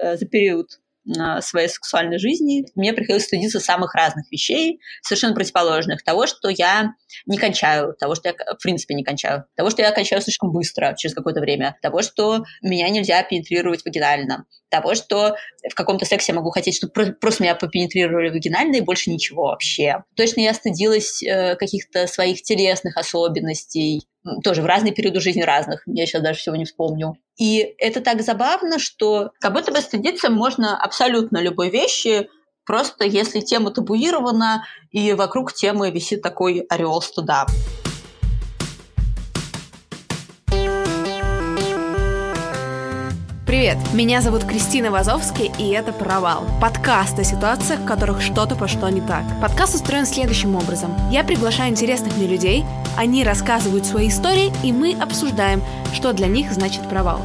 э, за период своей сексуальной жизни, мне приходилось стыдиться самых разных вещей, совершенно противоположных. Того, что я не кончаю, того, что я в принципе не кончаю, того, что я кончаю слишком быстро, через какое-то время, того, что меня нельзя пенетрировать вагинально, того, что в каком-то сексе я могу хотеть, чтобы просто меня попенетрировали вагинально и больше ничего вообще. Точно я стыдилась э, каких-то своих телесных особенностей, тоже в разные периоды жизни разных. Я сейчас даже всего не вспомню. И это так забавно, что как будто бы стыдиться можно абсолютно любой вещи, просто если тема табуирована, и вокруг темы висит такой ореол стыда. Привет, меня зовут Кристина Вазовский, и это «Провал» — подкаст о ситуациях, в которых что-то пошло не так. Подкаст устроен следующим образом. Я приглашаю интересных мне людей, они рассказывают свои истории, и мы обсуждаем, что для них значит провал.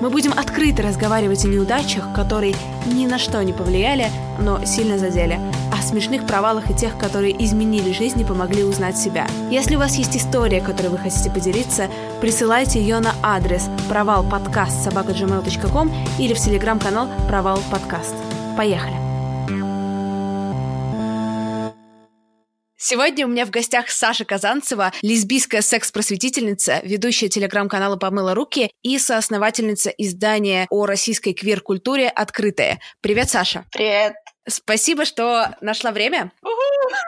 Мы будем открыто разговаривать о неудачах, которые ни на что не повлияли, но сильно задели, о смешных провалах и тех, которые изменили жизнь и помогли узнать себя. Если у вас есть история, которой вы хотите поделиться, присылайте ее на адрес провалподкаст собака.gmail.com или в телеграм-канал Провал Подкаст. Поехали! Сегодня у меня в гостях Саша Казанцева, лесбийская секс-просветительница, ведущая телеграм-канала «Помыла руки» и соосновательница издания о российской квир-культуре «Открытая». Привет, Саша. Привет. Спасибо, что нашла время.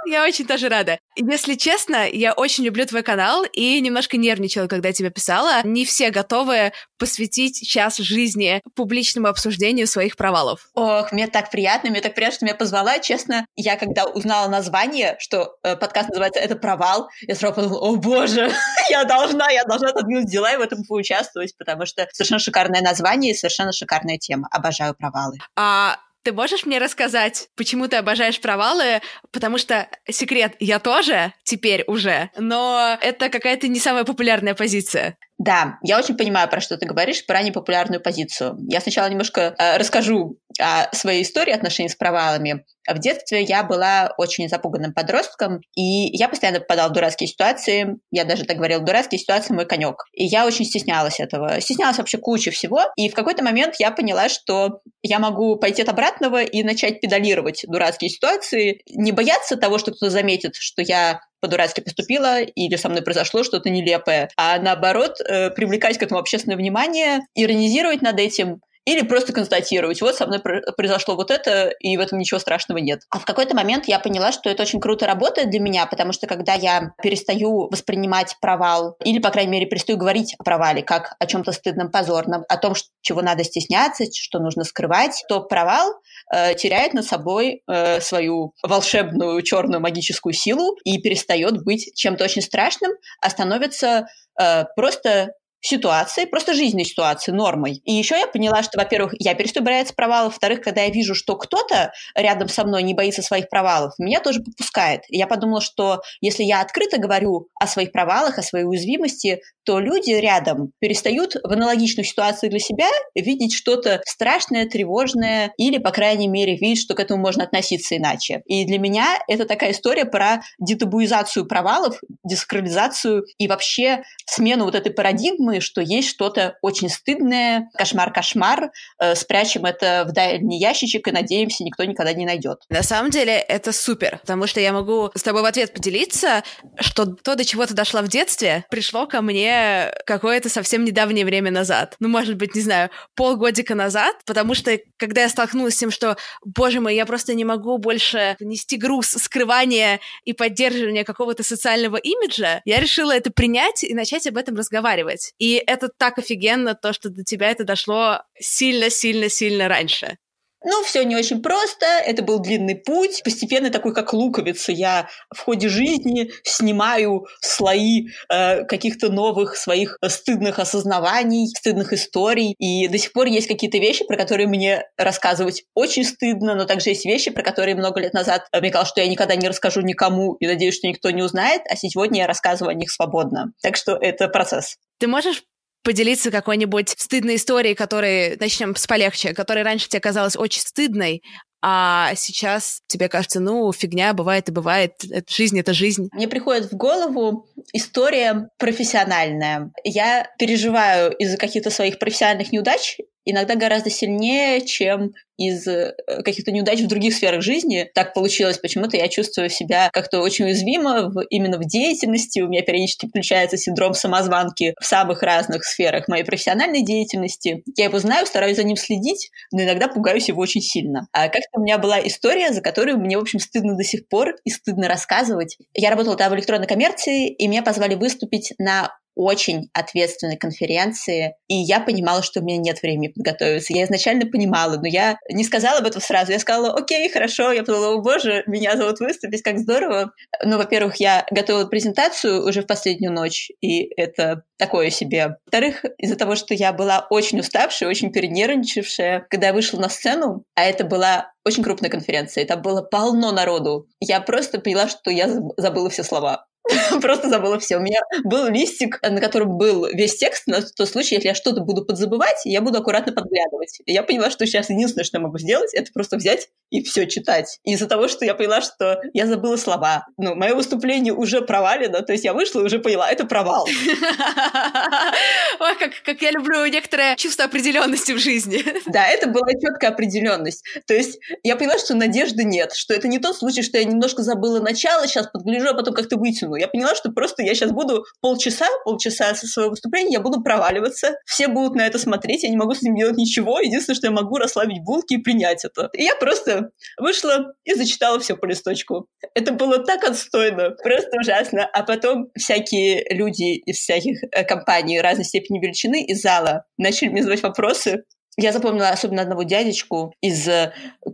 Я очень тоже рада. Если честно, я очень люблю твой канал и немножко нервничала, когда тебя писала. Не все готовы посвятить час жизни публичному обсуждению своих провалов. Ох, мне так приятно, мне так приятно, что меня позвала. Честно, я когда узнала название, что э, подкаст называется «Это провал», я сразу подумала, о боже, я должна, я должна отодвинуть дела и в этом поучаствовать, потому что совершенно шикарное название и совершенно шикарная тема. Обожаю провалы. А ты можешь мне рассказать, почему ты обожаешь провалы? Потому что секрет, я тоже теперь уже, но это какая-то не самая популярная позиция. Да, я очень понимаю, про что ты говоришь, про непопулярную позицию. Я сначала немножко э, расскажу о своей истории отношений с провалами. В детстве я была очень запуганным подростком, и я постоянно попадала в дурацкие ситуации. Я даже так говорила, дурацкие ситуации мой конек. И я очень стеснялась этого. Стеснялась вообще куча всего. И в какой-то момент я поняла, что я могу пойти от обратного и начать педалировать дурацкие ситуации, не бояться того, что кто-то заметит, что я по-дурацки поступила или со мной произошло что-то нелепое, а наоборот э, привлекать к этому общественное внимание, иронизировать над этим, или просто констатировать, вот со мной произошло вот это, и в этом ничего страшного нет. А в какой-то момент я поняла, что это очень круто работает для меня, потому что когда я перестаю воспринимать провал, или, по крайней мере, перестаю говорить о провале, как о чем-то стыдном, позорном, о том, чего надо стесняться, что нужно скрывать, то провал э, теряет над собой э, свою волшебную черную магическую силу и перестает быть чем-то очень страшным, а становится э, просто ситуации, просто жизненной ситуации, нормой. И еще я поняла, что, во-первых, я перестаю бояться провалов, во-вторых, когда я вижу, что кто-то рядом со мной не боится своих провалов, меня тоже подпускает. И я подумала, что если я открыто говорю о своих провалах, о своей уязвимости, то люди рядом перестают в аналогичных ситуациях для себя видеть что-то страшное, тревожное, или, по крайней мере, видеть, что к этому можно относиться иначе. И для меня это такая история про детабуизацию провалов, дискрализацию и вообще смену вот этой парадигмы, думаешь, что есть что-то очень стыдное, кошмар-кошмар, э, спрячем это в дальний ящичек и надеемся, никто никогда не найдет. На самом деле это супер, потому что я могу с тобой в ответ поделиться, что то, до чего ты дошла в детстве, пришло ко мне какое-то совсем недавнее время назад. Ну, может быть, не знаю, полгодика назад, потому что когда я столкнулась с тем, что, боже мой, я просто не могу больше нести груз скрывания и поддерживания какого-то социального имиджа, я решила это принять и начать об этом разговаривать. И это так офигенно, то, что до тебя это дошло сильно-сильно-сильно раньше. Ну, все не очень просто, это был длинный путь. Постепенно такой, как луковица, я в ходе жизни снимаю слои э, каких-то новых своих стыдных осознаваний, стыдных историй. И до сих пор есть какие-то вещи, про которые мне рассказывать очень стыдно, но также есть вещи, про которые много лет назад мне казалось, что я никогда не расскажу никому и надеюсь, что никто не узнает, а сегодня я рассказываю о них свободно. Так что это процесс. Ты можешь поделиться какой-нибудь стыдной историей, которой, начнем с полегче, которая раньше тебе казалась очень стыдной, а сейчас тебе кажется, ну, фигня, бывает и бывает, это жизнь — это жизнь. Мне приходит в голову история профессиональная. Я переживаю из-за каких-то своих профессиональных неудач иногда гораздо сильнее, чем из э, каких-то неудач в других сферах жизни. Так получилось почему-то. Я чувствую себя как-то очень уязвимо в, именно в деятельности. У меня периодически включается синдром самозванки в самых разных сферах моей профессиональной деятельности. Я его знаю, стараюсь за ним следить, но иногда пугаюсь его очень сильно. А как-то у меня была история, за которую мне, в общем, стыдно до сих пор и стыдно рассказывать. Я работала тогда в электронной коммерции, и меня позвали выступить на очень ответственной конференции, и я понимала, что у меня нет времени подготовиться. Я изначально понимала, но я не сказала об этом сразу. Я сказала, окей, хорошо. Я подумала, о боже, меня зовут выступить, как здорово. Ну, во-первых, я готовила презентацию уже в последнюю ночь, и это такое себе. Во-вторых, из-за того, что я была очень уставшая, очень перенервничавшая, когда я вышла на сцену, а это была очень крупная конференция, и там было полно народу, я просто поняла, что я забыла все слова. Просто забыла все. У меня был листик, на котором был весь текст на тот случай, если я что-то буду подзабывать, я буду аккуратно подглядывать. И я поняла, что сейчас единственное, что я могу сделать, это просто взять и все читать. из-за того, что я поняла, что я забыла слова. Ну, мое выступление уже провалено, то есть я вышла и уже поняла, это провал. Ой, как, как я люблю некоторое чувство определенности в жизни. Да, это была четкая определенность. То есть я поняла, что надежды нет, что это не тот случай, что я немножко забыла начало, сейчас подгляжу, а потом как-то вытяну. Я поняла, что просто я сейчас буду полчаса, полчаса со своего выступления, я буду проваливаться, все будут на это смотреть, я не могу с ним делать ничего, единственное, что я могу расслабить булки и принять это. И я просто вышла и зачитала все по листочку. Это было так отстойно, просто ужасно. А потом всякие люди из всяких э, компаний разной степени величины из зала начали мне задавать вопросы, я запомнила особенно одного дядечку из э,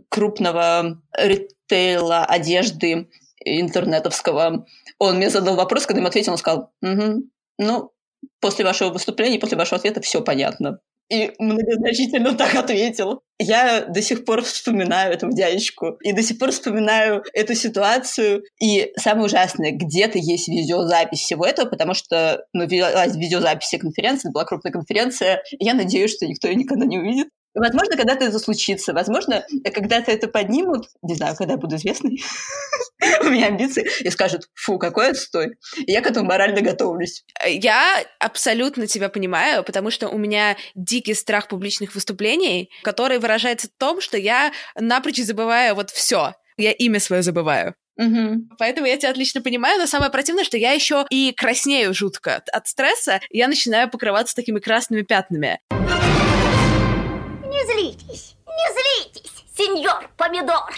крупного ритейла одежды интернетовского. Он мне задал вопрос, когда ему ответил, он сказал, угу, ну, после вашего выступления, после вашего ответа все понятно. И многозначительно так ответил. Я до сих пор вспоминаю этого дядечку. И до сих пор вспоминаю эту ситуацию. И самое ужасное, где-то есть видеозапись всего этого, потому что ну, велась видеозапись конференции, была крупная конференция. И я надеюсь, что никто ее никогда не увидит. Возможно, когда-то это случится. Возможно, когда-то это поднимут. Не знаю, когда я буду известной. У меня амбиции. И скажут, фу, какой отстой. И я к этому морально готовлюсь. Я абсолютно тебя понимаю, потому что у меня дикий страх публичных выступлений, который выражается в том, что я напрочь забываю вот все. Я имя свое забываю. Угу. Поэтому я тебя отлично понимаю, но самое противное, что я еще и краснею жутко от, от стресса, я начинаю покрываться такими красными пятнами. Не злитесь, сеньор помидор.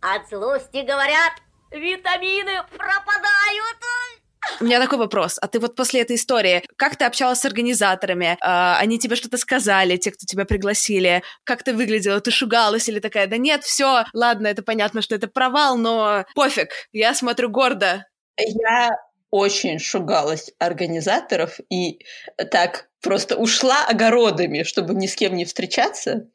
От злости, говорят, витамины пропадают. У меня такой вопрос. А ты вот после этой истории, как ты общалась с организаторами? А, они тебе что-то сказали, те, кто тебя пригласили? Как ты выглядела? Ты шугалась или такая, да нет, все, ладно, это понятно, что это провал, но пофиг, я смотрю гордо. Я очень шугалась организаторов и так просто ушла огородами, чтобы ни с кем не встречаться.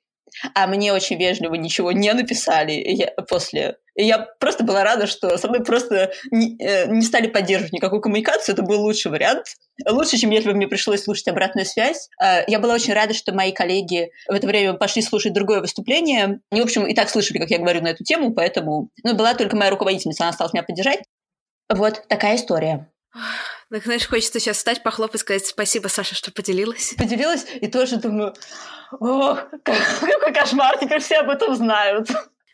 А мне очень вежливо ничего не написали я, после. И я просто была рада, что со мной просто не, э, не стали поддерживать никакую коммуникацию. Это был лучший вариант. Лучше, чем если бы мне пришлось слушать обратную связь. А, я была очень рада, что мои коллеги в это время пошли слушать другое выступление. Они, в общем, и так слышали, как я говорю на эту тему, поэтому... Ну, была только моя руководительница, она осталась меня поддержать. Вот такая история. Так, знаешь, хочется сейчас встать, похлопать и сказать спасибо, Саша, что поделилась. Поделилась, и тоже думаю, о, какой кошмар, теперь все об этом знают.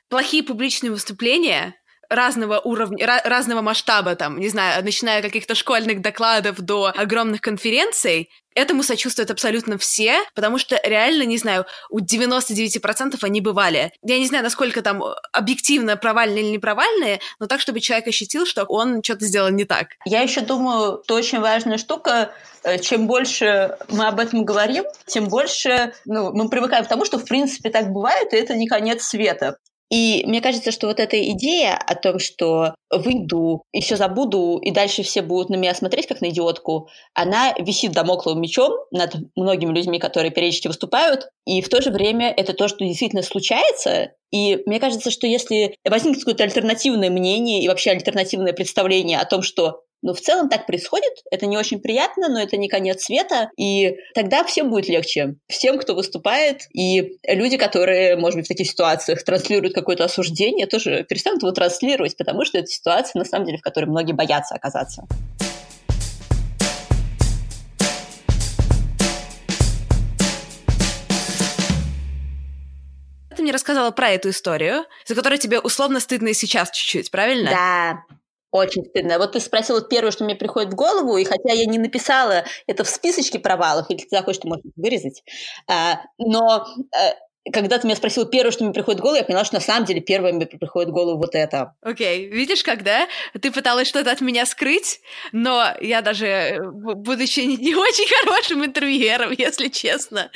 Плохие публичные выступления разного уровня, разного масштаба, там, не знаю, начиная от каких-то школьных докладов до огромных конференций, этому сочувствуют абсолютно все, потому что реально, не знаю, у 99% они бывали. Я не знаю, насколько там объективно провальные или непровальные, но так, чтобы человек ощутил, что он что-то сделал не так. Я еще думаю, что очень важная штука, э, чем больше мы об этом говорим, тем больше ну, мы привыкаем к тому, что в принципе так бывает, и это не конец света. И мне кажется, что вот эта идея о том, что выйду и все забуду, и дальше все будут на меня смотреть как на идиотку, она висит домокловым мечом над многими людьми, которые периодически выступают. И в то же время это то, что действительно случается. И мне кажется, что если возникнет какое-то альтернативное мнение и вообще альтернативное представление о том, что но в целом так происходит, это не очень приятно, но это не конец света, и тогда всем будет легче. Всем, кто выступает, и люди, которые, может быть, в таких ситуациях транслируют какое-то осуждение, тоже перестанут его транслировать, потому что это ситуация, на самом деле, в которой многие боятся оказаться. мне рассказала про эту историю, за которую тебе условно стыдно и сейчас чуть-чуть, правильно? Да, очень стыдно. Вот ты спросила первое, что мне приходит в голову, и хотя я не написала это в списочке провалов, или ты захочешь, ты можешь вырезать, а, но э, когда ты меня спросил первое, что мне приходит в голову, я поняла, что на самом деле первое мне приходит в голову вот это. Окей, okay. видишь, когда ты пыталась что-то от меня скрыть, но я даже, э, будучи не очень хорошим интервьюером, если честно,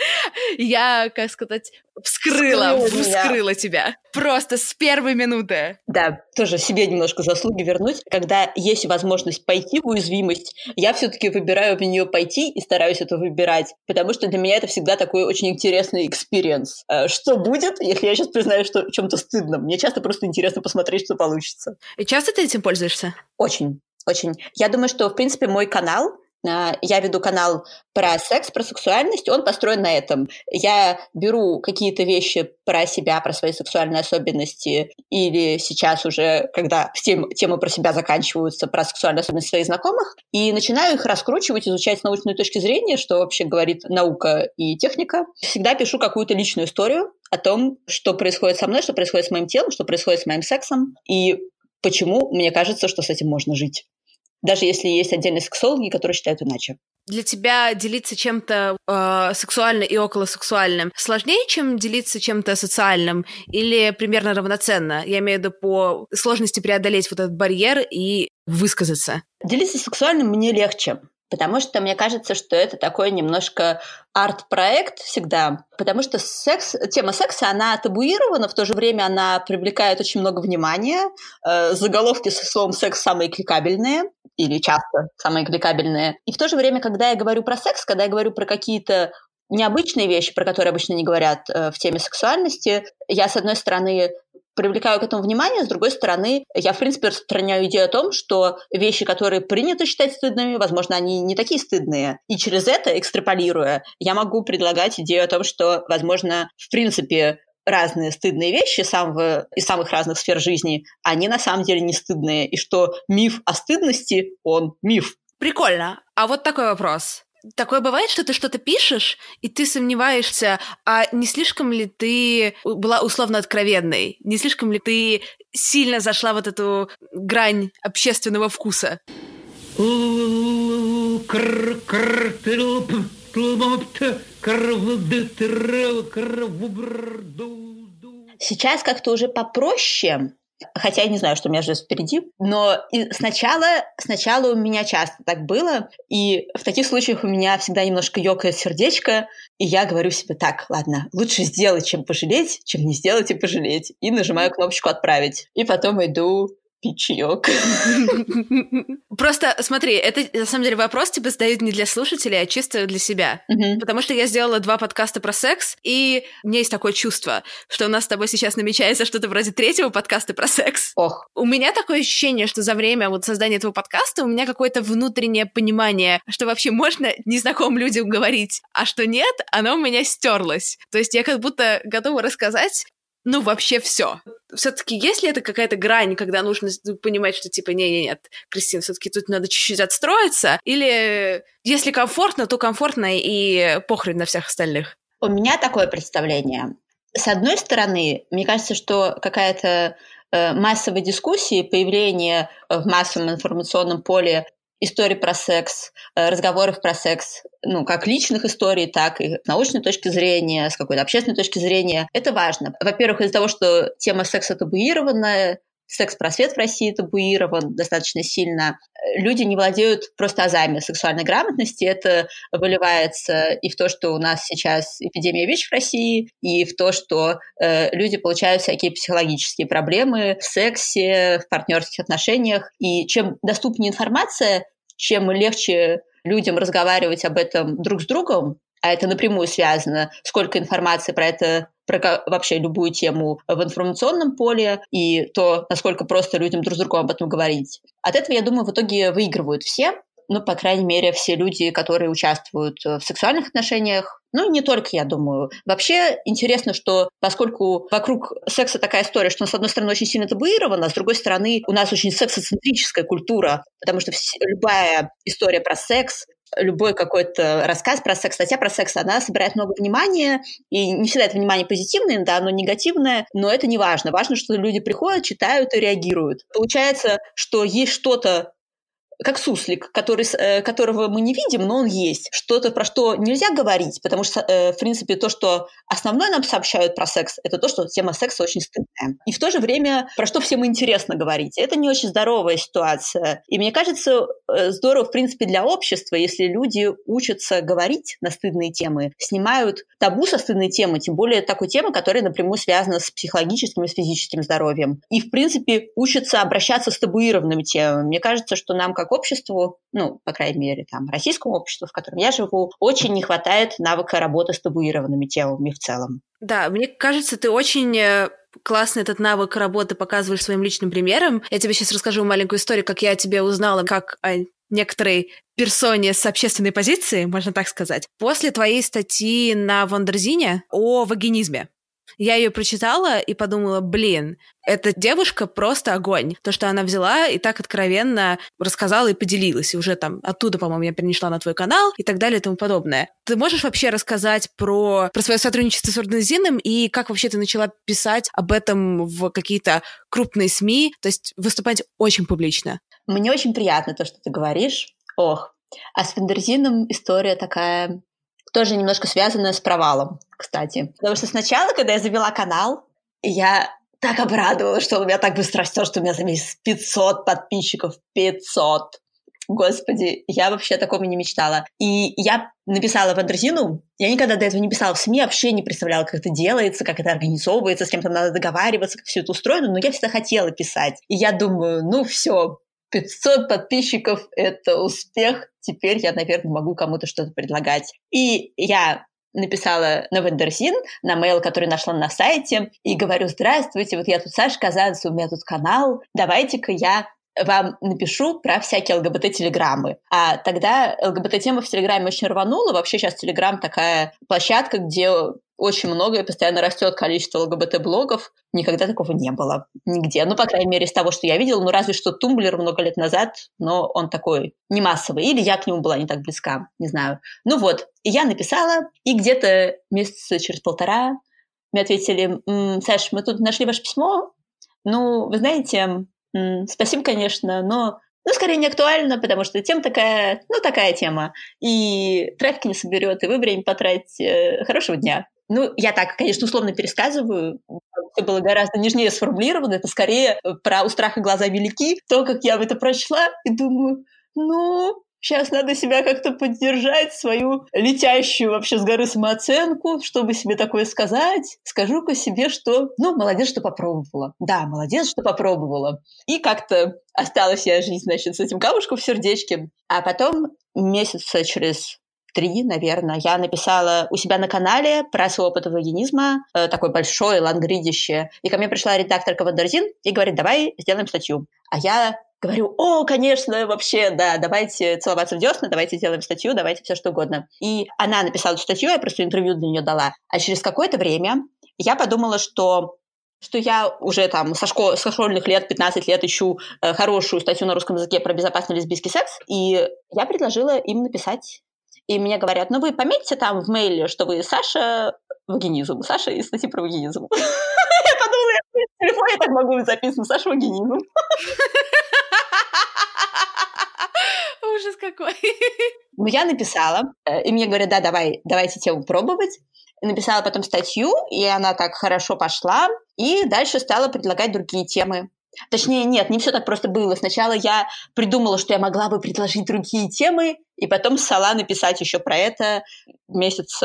я, как сказать, вскрыла, вскрыла, вскрыла тебя. Просто с первой минуты. Да, тоже себе немножко заслуги вернуть. Когда есть возможность пойти в уязвимость, я все-таки выбираю в нее пойти и стараюсь это выбирать, потому что для меня это всегда такой очень интересный experience. Э, что будет, если я сейчас признаю, что чем-то стыдно? Мне часто просто интересно посмотреть, что получится. И часто ты этим пользуешься? Очень. Очень. Я думаю, что, в принципе, мой канал я веду канал про секс, про сексуальность, он построен на этом. Я беру какие-то вещи про себя, про свои сексуальные особенности, или сейчас уже, когда тем, темы про себя заканчиваются, про сексуальные особенности своих знакомых, и начинаю их раскручивать, изучать с научной точки зрения, что вообще говорит наука и техника. Всегда пишу какую-то личную историю о том, что происходит со мной, что происходит с моим телом, что происходит с моим сексом, и почему мне кажется, что с этим можно жить даже если есть отдельные сексологи, которые считают иначе. Для тебя делиться чем-то э, сексуальным и околосексуальным сложнее, чем делиться чем-то социальным, или примерно равноценно? Я имею в виду по сложности преодолеть вот этот барьер и высказаться. Делиться сексуальным мне легче, потому что мне кажется, что это такой немножко арт-проект всегда, потому что секс, тема секса, она табуирована, в то же время она привлекает очень много внимания. Э, заголовки со словом «секс» самые кликабельные, или часто самые кликабельные. И в то же время, когда я говорю про секс, когда я говорю про какие-то необычные вещи, про которые обычно не говорят э, в теме сексуальности, я, с одной стороны, привлекаю к этому внимание, с другой стороны, я, в принципе, распространяю идею о том, что вещи, которые принято считать стыдными, возможно, они не такие стыдные. И через это, экстраполируя, я могу предлагать идею о том, что, возможно, в принципе, разные стыдные вещи самого, из самых разных сфер жизни, они на самом деле не стыдные, и что миф о стыдности, он миф. Прикольно. А вот такой вопрос. Такое бывает, что ты что-то пишешь, и ты сомневаешься, а не слишком ли ты была условно откровенной? Не слишком ли ты сильно зашла в эту грань общественного вкуса? Сейчас как-то уже попроще, Хотя я не знаю, что меня ждет впереди. Но сначала, сначала у меня часто так было. И в таких случаях у меня всегда немножко ёкает сердечко. И я говорю себе, так, ладно, лучше сделать, чем пожалеть, чем не сделать и пожалеть. И нажимаю кнопочку «Отправить». И потом иду пичок. Просто смотри, это на самом деле вопрос тебе задают не для слушателей, а чисто для себя. Потому что я сделала два подкаста про секс, и у меня есть такое чувство, что у нас с тобой сейчас намечается что-то вроде третьего подкаста про секс. Ох. У меня такое ощущение, что за время вот создания этого подкаста у меня какое-то внутреннее понимание, что вообще можно незнакомым людям говорить, а что нет, оно у меня стерлось. То есть я как будто готова рассказать ну, вообще все. Все-таки есть ли это какая-то грань, когда нужно понимать, что типа, не-не, нет, Кристина, все-таки тут надо чуть-чуть отстроиться, или если комфортно, то комфортно и похрен на всех остальных? У меня такое представление. С одной стороны, мне кажется, что какая-то э, массовая дискуссия, появление в массовом информационном поле историй про секс, э, разговоров про секс, ну, как личных историй, так и с научной точки зрения, с какой-то общественной точки зрения. Это важно. Во-первых, из-за того, что тема секса табуирована, секс-просвет в России табуирован достаточно сильно. Люди не владеют просто азами сексуальной грамотности. Это выливается и в то, что у нас сейчас эпидемия ВИЧ в России, и в то, что э, люди получают всякие психологические проблемы в сексе, в партнерских отношениях. И чем доступнее информация, чем легче людям разговаривать об этом друг с другом, а это напрямую связано, сколько информации про это про вообще любую тему в информационном поле и то, насколько просто людям друг с другом об этом говорить. От этого, я думаю, в итоге выигрывают все, ну, по крайней мере, все люди, которые участвуют в сексуальных отношениях, ну, не только, я думаю. Вообще интересно, что поскольку вокруг секса такая история, что, с одной стороны, очень сильно табуирована, с другой стороны, у нас очень сексоцентрическая культура, потому что любая история про секс, любой какой-то рассказ про секс, статья про секс, она собирает много внимания, и не всегда это внимание позитивное, да, оно негативное, но это не важно. Важно, что люди приходят, читают и реагируют. Получается, что есть что-то как суслик, который, э, которого мы не видим, но он есть. Что-то, про что нельзя говорить, потому что, э, в принципе, то, что основное нам сообщают про секс, это то, что тема секса очень стыдная. И в то же время, про что всем интересно говорить. Это не очень здоровая ситуация. И мне кажется, э, здорово, в принципе, для общества, если люди учатся говорить на стыдные темы, снимают табу со стыдной темы, тем более такой темы, которая напрямую связана с психологическим и с физическим здоровьем. И, в принципе, учатся обращаться с табуированными темами. Мне кажется, что нам, как обществу, ну, по крайней мере, там, российскому обществу, в котором я живу, очень не хватает навыка работы с табуированными темами в целом. Да, мне кажется, ты очень э, классно этот навык работы показываешь своим личным примером. Я тебе сейчас расскажу маленькую историю, как я тебе узнала, как о некоторой персоне с общественной позиции, можно так сказать, после твоей статьи на Wonderzine о вагинизме. Я ее прочитала и подумала, блин, эта девушка просто огонь. То, что она взяла и так откровенно рассказала и поделилась. И уже там оттуда, по-моему, я перенесла на твой канал и так далее и тому подобное. Ты можешь вообще рассказать про, про свое сотрудничество с Ордензином и как вообще ты начала писать об этом в какие-то крупные СМИ, то есть выступать очень публично? Мне очень приятно то, что ты говоришь. Ох, а с Вендерзином история такая тоже немножко связанная с провалом, кстати. Потому что сначала, когда я завела канал, я так обрадовалась, что он у меня так быстро растет, что у меня за месяц 500 подписчиков. 500! Господи, я вообще такого не мечтала. И я написала в Андрезину, я никогда до этого не писала в СМИ, вообще не представляла, как это делается, как это организовывается, с кем-то надо договариваться, как все это устроено, но я всегда хотела писать. И я думаю, ну все, 500 подписчиков – это успех. Теперь я, наверное, могу кому-то что-то предлагать. И я написала на Wonderzine, на mail, который нашла на сайте, и говорю, здравствуйте, вот я тут Саша Казанцева, у меня тут канал, давайте-ка я вам напишу про всякие ЛГБТ-телеграммы. А тогда ЛГБТ-тема в Телеграме очень рванула. Вообще сейчас Телеграм такая площадка, где очень много и постоянно растет количество ЛГБТ-блогов. Никогда такого не было нигде. Ну, по крайней мере, из того, что я видела. Ну, разве что Tumblr много лет назад, но он такой не массовый. Или я к нему была не так близка, не знаю. Ну вот, и я написала, и где-то месяца через полтора мне ответили, Саш, мы тут нашли ваше письмо, ну, вы знаете, спасибо, конечно, но ну, скорее не актуально, потому что тема такая, ну, такая тема. И трафик не соберет, и вы время потратите. Хорошего дня. Ну, я так, конечно, условно пересказываю. Это было гораздо нежнее сформулировано. Это скорее про «У страха глаза велики». То, как я это прочла, и думаю, ну, Сейчас надо себя как-то поддержать, свою летящую вообще с горы самооценку, чтобы себе такое сказать. Скажу-ка себе, что, ну, молодец, что попробовала. Да, молодец, что попробовала. И как-то осталась я жить, значит, с этим камушком в сердечке. А потом месяца через три, наверное, я написала у себя на канале про свой опыт вагинизма, э, такой большой, лонгридище. И ко мне пришла редакторка Wonderzine и говорит, давай сделаем статью. А я говорю, о, конечно, вообще, да, давайте целоваться в десна, давайте сделаем статью, давайте все что угодно. И она написала статью, я просто интервью для нее дала. А через какое-то время я подумала, что что я уже там со, школ, со школьных лет, 15 лет ищу э, хорошую статью на русском языке про безопасный лесбийский секс, и я предложила им написать. И мне говорят, ну вы пометьте там в мейле, что вы Саша вагинизм, Саша из статьи про вагинизм. Подумала, я так могу записывать, Саша вагинизм. Ужас какой. Ну, я написала, э, и мне говорят, да, давай, давайте тему пробовать. Написала потом статью, и она так хорошо пошла, и дальше стала предлагать другие темы. Точнее, нет, не все так просто было. Сначала я придумала, что я могла бы предложить другие темы, и потом сала написать еще про это месяц,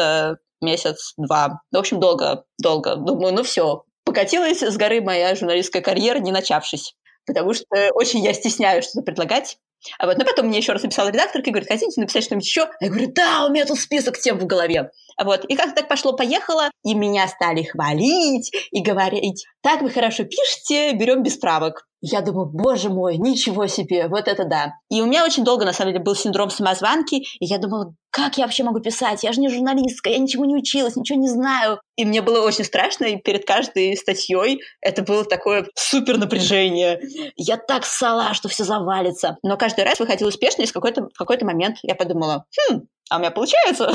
месяц-два. В общем, долго, долго. Думаю, ну все, покатилась с горы моя журналистская карьера, не начавшись. Потому что очень я стесняюсь что-то предлагать. А вот, но потом мне еще раз написала редакторка и говорит, хотите написать что-нибудь еще? Я говорю, да, у меня тут список тем в голове. А вот, и как так пошло-поехало, и меня стали хвалить и говорить, так вы хорошо пишете, берем без правок. Я думаю, боже мой, ничего себе, вот это да. И у меня очень долго, на самом деле, был синдром самозванки, и я думала, как я вообще могу писать? Я же не журналистка, я ничего не училась, ничего не знаю. И мне было очень страшно, и перед каждой статьей это было такое супер напряжение. Я так ссала, что все завалится. Но каждый раз выходил успешно, и в какой-то, в какой-то момент я подумала, хм, а у меня получается.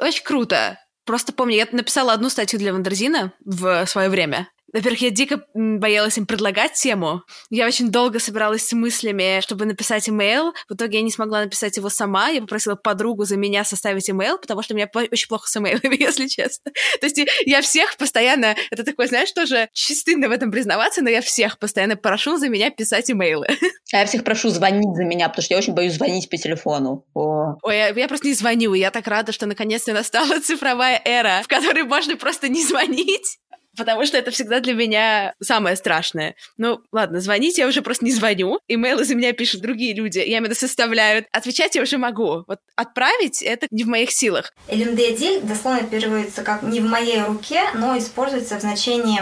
Очень круто. Просто помню, я написала одну статью для Вандерзина в свое время. Во-первых, я дико боялась им предлагать тему. Я очень долго собиралась с мыслями, чтобы написать имейл. В итоге я не смогла написать его сама. Я попросила подругу за меня составить имейл, потому что у меня очень плохо с имейлами, если честно. То есть я всех постоянно... Это такое, знаешь, тоже чистынно в этом признаваться, но я всех постоянно прошу за меня писать имейлы. А я всех прошу звонить за меня, потому что я очень боюсь звонить по телефону. О. Ой, я, я просто не звоню. Я так рада, что наконец-то настала цифровая эра, в которой можно просто не звонить потому что это всегда для меня самое страшное. Ну, ладно, звонить я уже просто не звоню, имейлы за меня пишут другие люди, я именно составляют. Отвечать я уже могу. Вот отправить — это не в моих силах. LMD дословно переводится как «не в моей руке», но используется в значении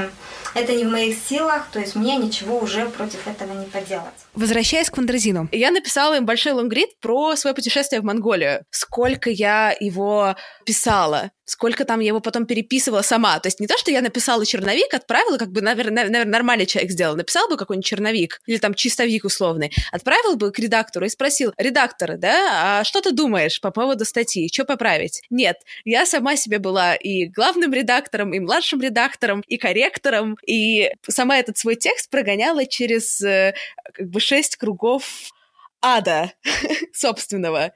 это не в моих силах, то есть мне ничего уже против этого не поделать. Возвращаясь к Вандразину, я написала им большой лонгрид про свое путешествие в Монголию. Сколько я его писала, сколько там я его потом переписывала сама. То есть не то, что я написала черновик, отправила, как бы, наверное, наверное нормальный человек сделал, написал бы какой-нибудь черновик, или там чистовик условный, отправил бы к редактору и спросил, редактор, да, а что ты думаешь по поводу статьи, что поправить? Нет, я сама себе была и главным редактором, и младшим редактором, и корректором, и сама этот свой текст прогоняла через э, как бы шесть кругов ада собственного.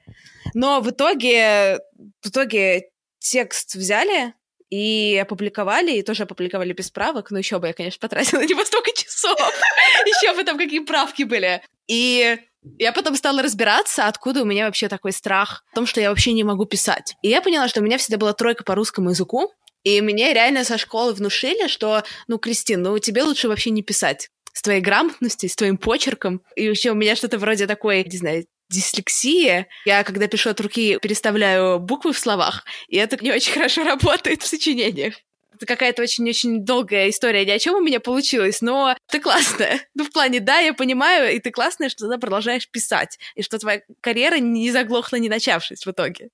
Но в итоге, в итоге текст взяли и опубликовали, и тоже опубликовали без правок. Ну, еще бы я, конечно, потратила не по столько часов. Еще бы там какие правки были. И я потом стала разбираться, откуда у меня вообще такой страх в том, что я вообще не могу писать. И я поняла, что у меня всегда была тройка по русскому языку, и мне реально со школы внушили, что, ну, Кристин, ну, тебе лучше вообще не писать с твоей грамотностью, с твоим почерком. И еще у меня что-то вроде такой, не знаю, дислексия. Я, когда пишу от руки, переставляю буквы в словах, и это не очень хорошо работает в сочинениях. Это какая-то очень-очень долгая история, ни о чем у меня получилось, но ты классная. Ну, в плане, да, я понимаю, и ты классная, что ты продолжаешь писать, и что твоя карьера не заглохла, не начавшись в итоге.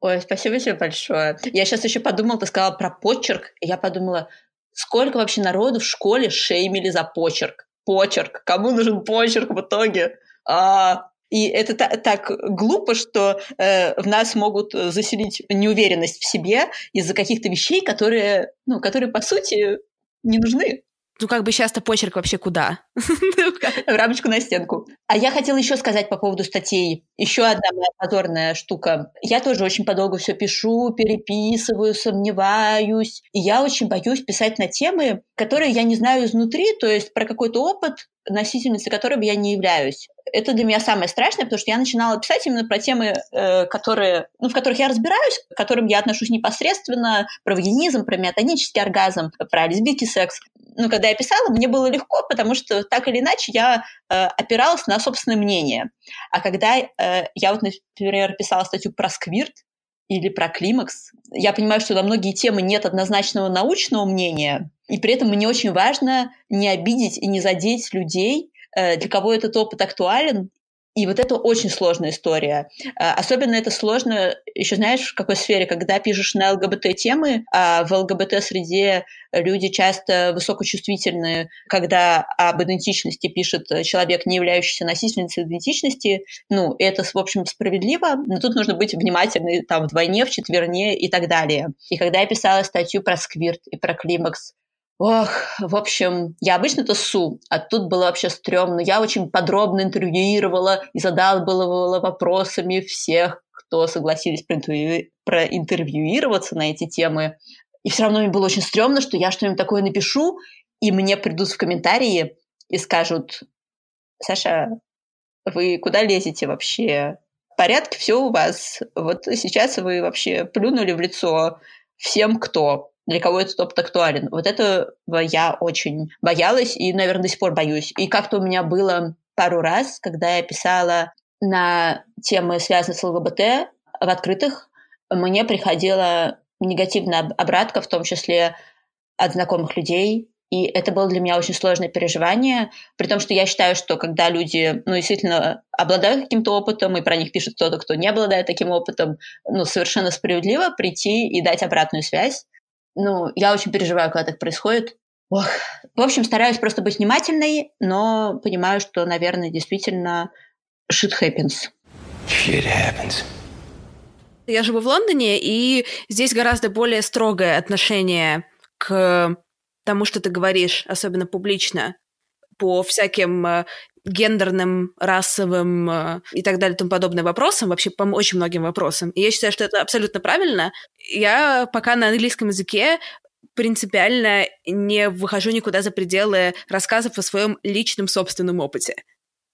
Ой, спасибо тебе большое. Я сейчас еще подумала, ты сказала про почерк, я подумала, сколько вообще народу в школе шеймили за почерк. Почерк. Кому нужен почерк в итоге? А, и это та- так глупо, что э, в нас могут заселить неуверенность в себе из-за каких-то вещей, которые, ну, которые по сути не нужны. Ну, как бы сейчас-то почерк вообще куда? В рамочку на стенку. А я хотела еще сказать по поводу статей. Еще одна моя позорная штука. Я тоже очень подолгу все пишу, переписываю, сомневаюсь. И я очень боюсь писать на темы, которые я не знаю изнутри, то есть про какой-то опыт, носительницей которого я не являюсь. Это для меня самое страшное, потому что я начинала писать именно про темы, э, которые, ну, в которых я разбираюсь, к которым я отношусь непосредственно, про вагинизм, про миотонический оргазм, про лесбийский секс. Ну, когда я писала, мне было легко, потому что так или иначе я э, опиралась на собственное мнение. А когда э, я вот, например, писала статью про сквирт, или про климакс. Я понимаю, что на многие темы нет однозначного научного мнения, и при этом мне очень важно не обидеть и не задеть людей, для кого этот опыт актуален, и вот это очень сложная история. А, особенно это сложно, еще знаешь, в какой сфере, когда пишешь на ЛГБТ-темы, а в ЛГБТ-среде люди часто высокочувствительны, когда об идентичности пишет человек, не являющийся носительницей идентичности. Ну, это, в общем, справедливо, но тут нужно быть внимательным там вдвойне, в четверне и так далее. И когда я писала статью про сквирт и про климакс, Ох, в общем, я обычно-то су, а тут было вообще стрёмно. Я очень подробно интервьюировала и задалбывала вопросами всех, кто согласились проинтервьюироваться на эти темы. И все равно мне было очень стрёмно, что я что-нибудь такое напишу, и мне придут в комментарии и скажут, Саша, вы куда лезете вообще? В порядке все у вас. Вот сейчас вы вообще плюнули в лицо всем, кто для кого этот опыт актуален. Вот этого я очень боялась и, наверное, до сих пор боюсь. И как-то у меня было пару раз, когда я писала на темы, связанные с ЛГБТ в открытых, мне приходила негативная обратка, в том числе от знакомых людей, И это было для меня очень сложное переживание, при том, что я считаю, что когда люди ну, действительно обладают каким-то опытом, и про них пишет кто-то, кто не обладает таким опытом, ну, совершенно справедливо прийти и дать обратную связь. Ну, я очень переживаю, когда так происходит. Ох. В общем, стараюсь просто быть внимательной, но понимаю, что, наверное, действительно shit happens. Shit happens. Я живу в Лондоне, и здесь гораздо более строгое отношение к тому, что ты говоришь, особенно публично, по всяким э, гендерным, расовым э, и так далее и тому подобным вопросам, вообще по очень многим вопросам. И я считаю, что это абсолютно правильно. Я пока на английском языке принципиально не выхожу никуда за пределы рассказов о своем личном собственном опыте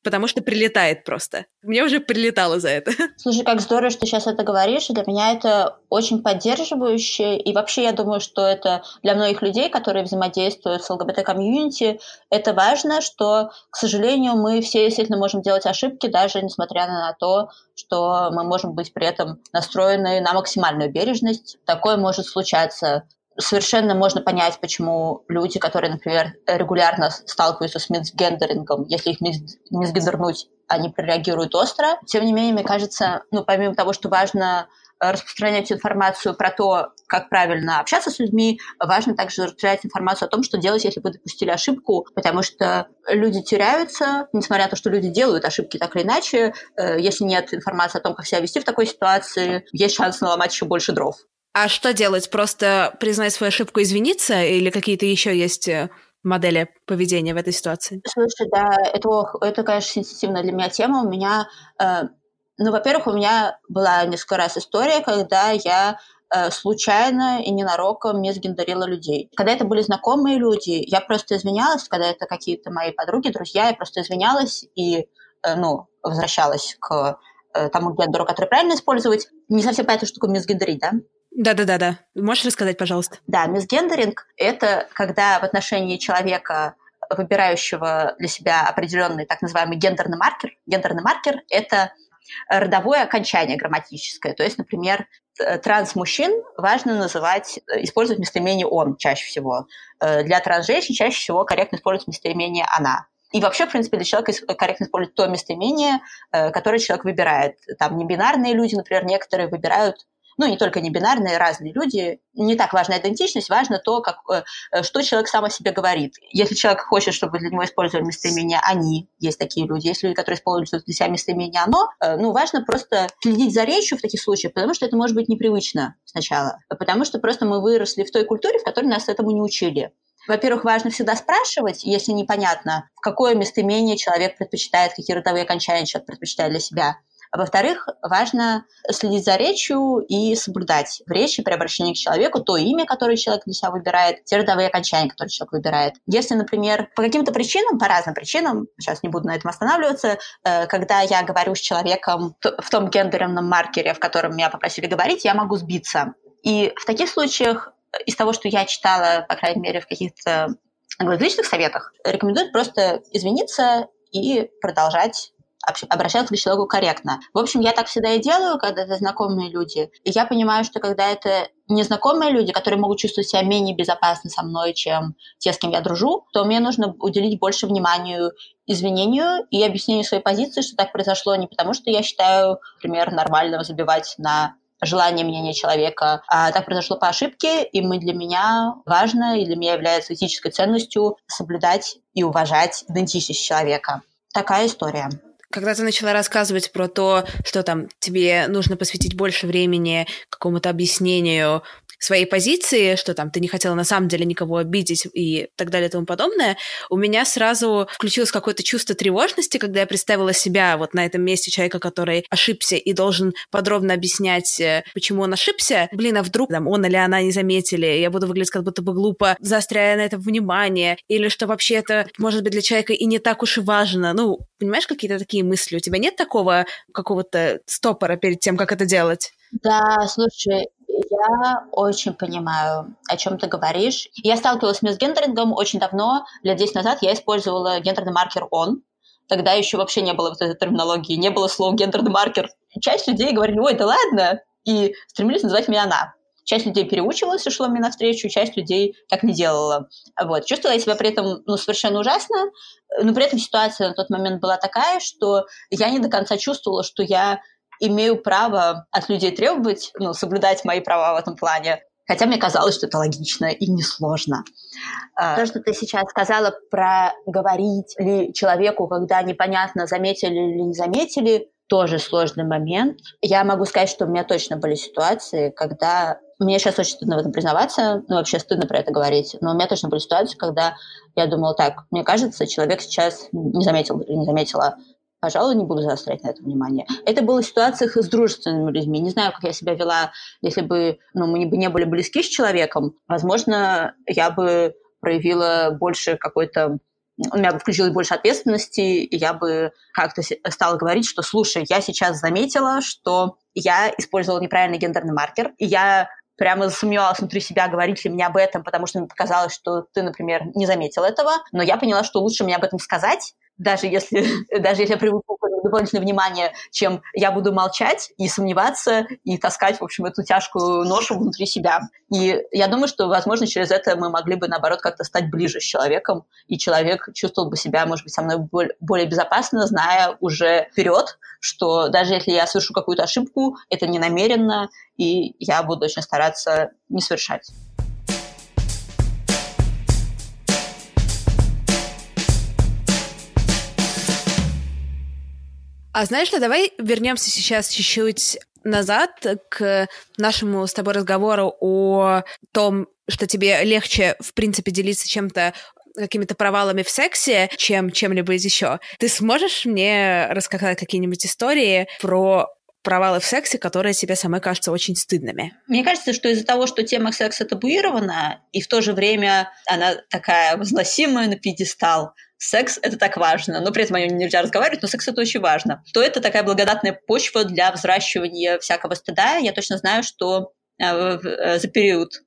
потому что прилетает просто. Мне уже прилетало за это. Слушай, как здорово, что ты сейчас это говоришь. Для меня это очень поддерживающе. И вообще я думаю, что это для многих людей, которые взаимодействуют с ЛГБТ-комьюнити, это важно, что, к сожалению, мы все действительно можем делать ошибки, даже несмотря на то, что мы можем быть при этом настроены на максимальную бережность. Такое может случаться совершенно можно понять, почему люди, которые, например, регулярно сталкиваются с мисгендерингом, если их мисгендернуть, они прореагируют остро. Тем не менее, мне кажется, ну, помимо того, что важно распространять информацию про то, как правильно общаться с людьми, важно также распространять информацию о том, что делать, если вы допустили ошибку, потому что люди теряются, несмотря на то, что люди делают ошибки так или иначе. Э, если нет информации о том, как себя вести в такой ситуации, есть шанс наломать еще больше дров. А что делать? Просто признать свою ошибку, извиниться? Или какие-то еще есть э, модели поведения в этой ситуации? Слушай, да, это, это конечно, сенситивная для меня тема. У меня, э, ну, во-первых, у меня была несколько раз история, когда я э, случайно и ненароком мисгендерила людей. Когда это были знакомые люди, я просто извинялась, когда это какие-то мои подруги, друзья, я просто извинялась и, э, ну, возвращалась к тому гендеру, который правильно использовать. Не совсем понятно, что такое мисгендерить, да? Да-да-да-да. Можешь рассказать, пожалуйста? Да, мисгендеринг – это когда в отношении человека, выбирающего для себя определенный так называемый гендерный маркер, гендерный маркер – это родовое окончание грамматическое. То есть, например, транс-мужчин важно называть, использовать местоимение «он» чаще всего. Э, для транс-женщин чаще всего корректно использовать местоимение «она». И вообще, в принципе, для человека корректно использовать то местоимение, э, которое человек выбирает. Там небинарные люди, например, некоторые выбирают ну, не только не бинарные, разные люди. Не так важна идентичность, важно то, как, э, что человек сам о себе говорит. Если человек хочет, чтобы для него использовали местоимение «они», есть такие люди, есть люди, которые используют для себя местоимение «оно», э, ну, важно просто следить за речью в таких случаях, потому что это может быть непривычно сначала, потому что просто мы выросли в той культуре, в которой нас этому не учили. Во-первых, важно всегда спрашивать, если непонятно, в какое местоимение человек предпочитает, какие родовые окончания человек предпочитает для себя. А во-вторых, важно следить за речью и соблюдать в речи при обращении к человеку то имя, которое человек для себя выбирает, те родовые окончания, которые человек выбирает. Если, например, по каким-то причинам, по разным причинам, сейчас не буду на этом останавливаться, э, когда я говорю с человеком в том гендерном маркере, в котором меня попросили говорить, я могу сбиться. И в таких случаях из того, что я читала, по крайней мере, в каких-то англоязычных советах, рекомендуют просто извиниться и продолжать обращаться к человеку корректно. В общем, я так всегда и делаю, когда это знакомые люди. И я понимаю, что когда это незнакомые люди, которые могут чувствовать себя менее безопасно со мной, чем те, с кем я дружу, то мне нужно уделить больше вниманию извинению и объяснению своей позиции, что так произошло не потому, что я считаю, например, нормального забивать на желание мнения человека. А так произошло по ошибке, и мы для меня важно, и для меня является этической ценностью соблюдать и уважать идентичность человека. Такая история когда ты начала рассказывать про то, что там тебе нужно посвятить больше времени какому-то объяснению своей позиции, что там ты не хотела на самом деле никого обидеть и так далее и тому подобное, у меня сразу включилось какое-то чувство тревожности, когда я представила себя вот на этом месте человека, который ошибся и должен подробно объяснять, э, почему он ошибся. Блин, а вдруг там он или она не заметили, я буду выглядеть как будто бы глупо, заостряя на это внимание, или что вообще это может быть для человека и не так уж и важно. Ну, понимаешь, какие-то такие мысли? У тебя нет такого какого-то стопора перед тем, как это делать? Да, слушай, я очень понимаю, о чем ты говоришь. Я сталкивалась с мисгендерингом очень давно, лет 10 назад я использовала гендерный маркер «он». Тогда еще вообще не было вот этой терминологии, не было слова гендерный маркер. Часть людей говорили, ой, да ладно, и стремились называть меня «она». Часть людей переучивалась и шла мне навстречу, часть людей так не делала. Вот. Чувствовала я себя при этом ну, совершенно ужасно, но при этом ситуация на тот момент была такая, что я не до конца чувствовала, что я имею право от людей требовать, ну, соблюдать мои права в этом плане. Хотя мне казалось, что это логично и несложно. А, то, что ты сейчас сказала про говорить ли человеку, когда непонятно, заметили или не заметили, тоже сложный момент. Я могу сказать, что у меня точно были ситуации, когда... Мне сейчас очень стыдно в этом признаваться, ну, вообще стыдно про это говорить, но у меня точно были ситуации, когда я думала, так, мне кажется, человек сейчас не заметил или не заметила пожалуй, не буду заострять на это внимание. Это было в ситуациях с дружественными людьми. Не знаю, как я себя вела, если бы ну, мы бы не были близки с человеком. Возможно, я бы проявила больше какой-то у меня бы включилось больше ответственности, и я бы как-то стала говорить, что, слушай, я сейчас заметила, что я использовала неправильный гендерный маркер, и я прямо засомневалась внутри себя, говорить ли мне об этом, потому что мне показалось, что ты, например, не заметил этого, но я поняла, что лучше мне об этом сказать, даже если, даже если я привыкну к дополнительное внимание, чем я буду молчать и сомневаться, и таскать, в общем, эту тяжкую ношу внутри себя. И я думаю, что, возможно, через это мы могли бы, наоборот, как-то стать ближе с человеком, и человек чувствовал бы себя, может быть, со мной более безопасно, зная уже вперед, что даже если я совершу какую-то ошибку, это не намеренно, и я буду очень стараться не совершать. А знаешь что, давай вернемся сейчас чуть-чуть назад к нашему с тобой разговору о том, что тебе легче, в принципе, делиться чем-то какими-то провалами в сексе, чем чем-либо еще. Ты сможешь мне рассказать какие-нибудь истории про провалы в сексе, которые тебе самой кажутся очень стыдными? Мне кажется, что из-за того, что тема секса табуирована, и в то же время она такая возносимая на пьедестал, секс — это так важно, но при этом о нем нельзя разговаривать, но секс — это очень важно, то это такая благодатная почва для взращивания всякого стыда. Я точно знаю, что э, э, за период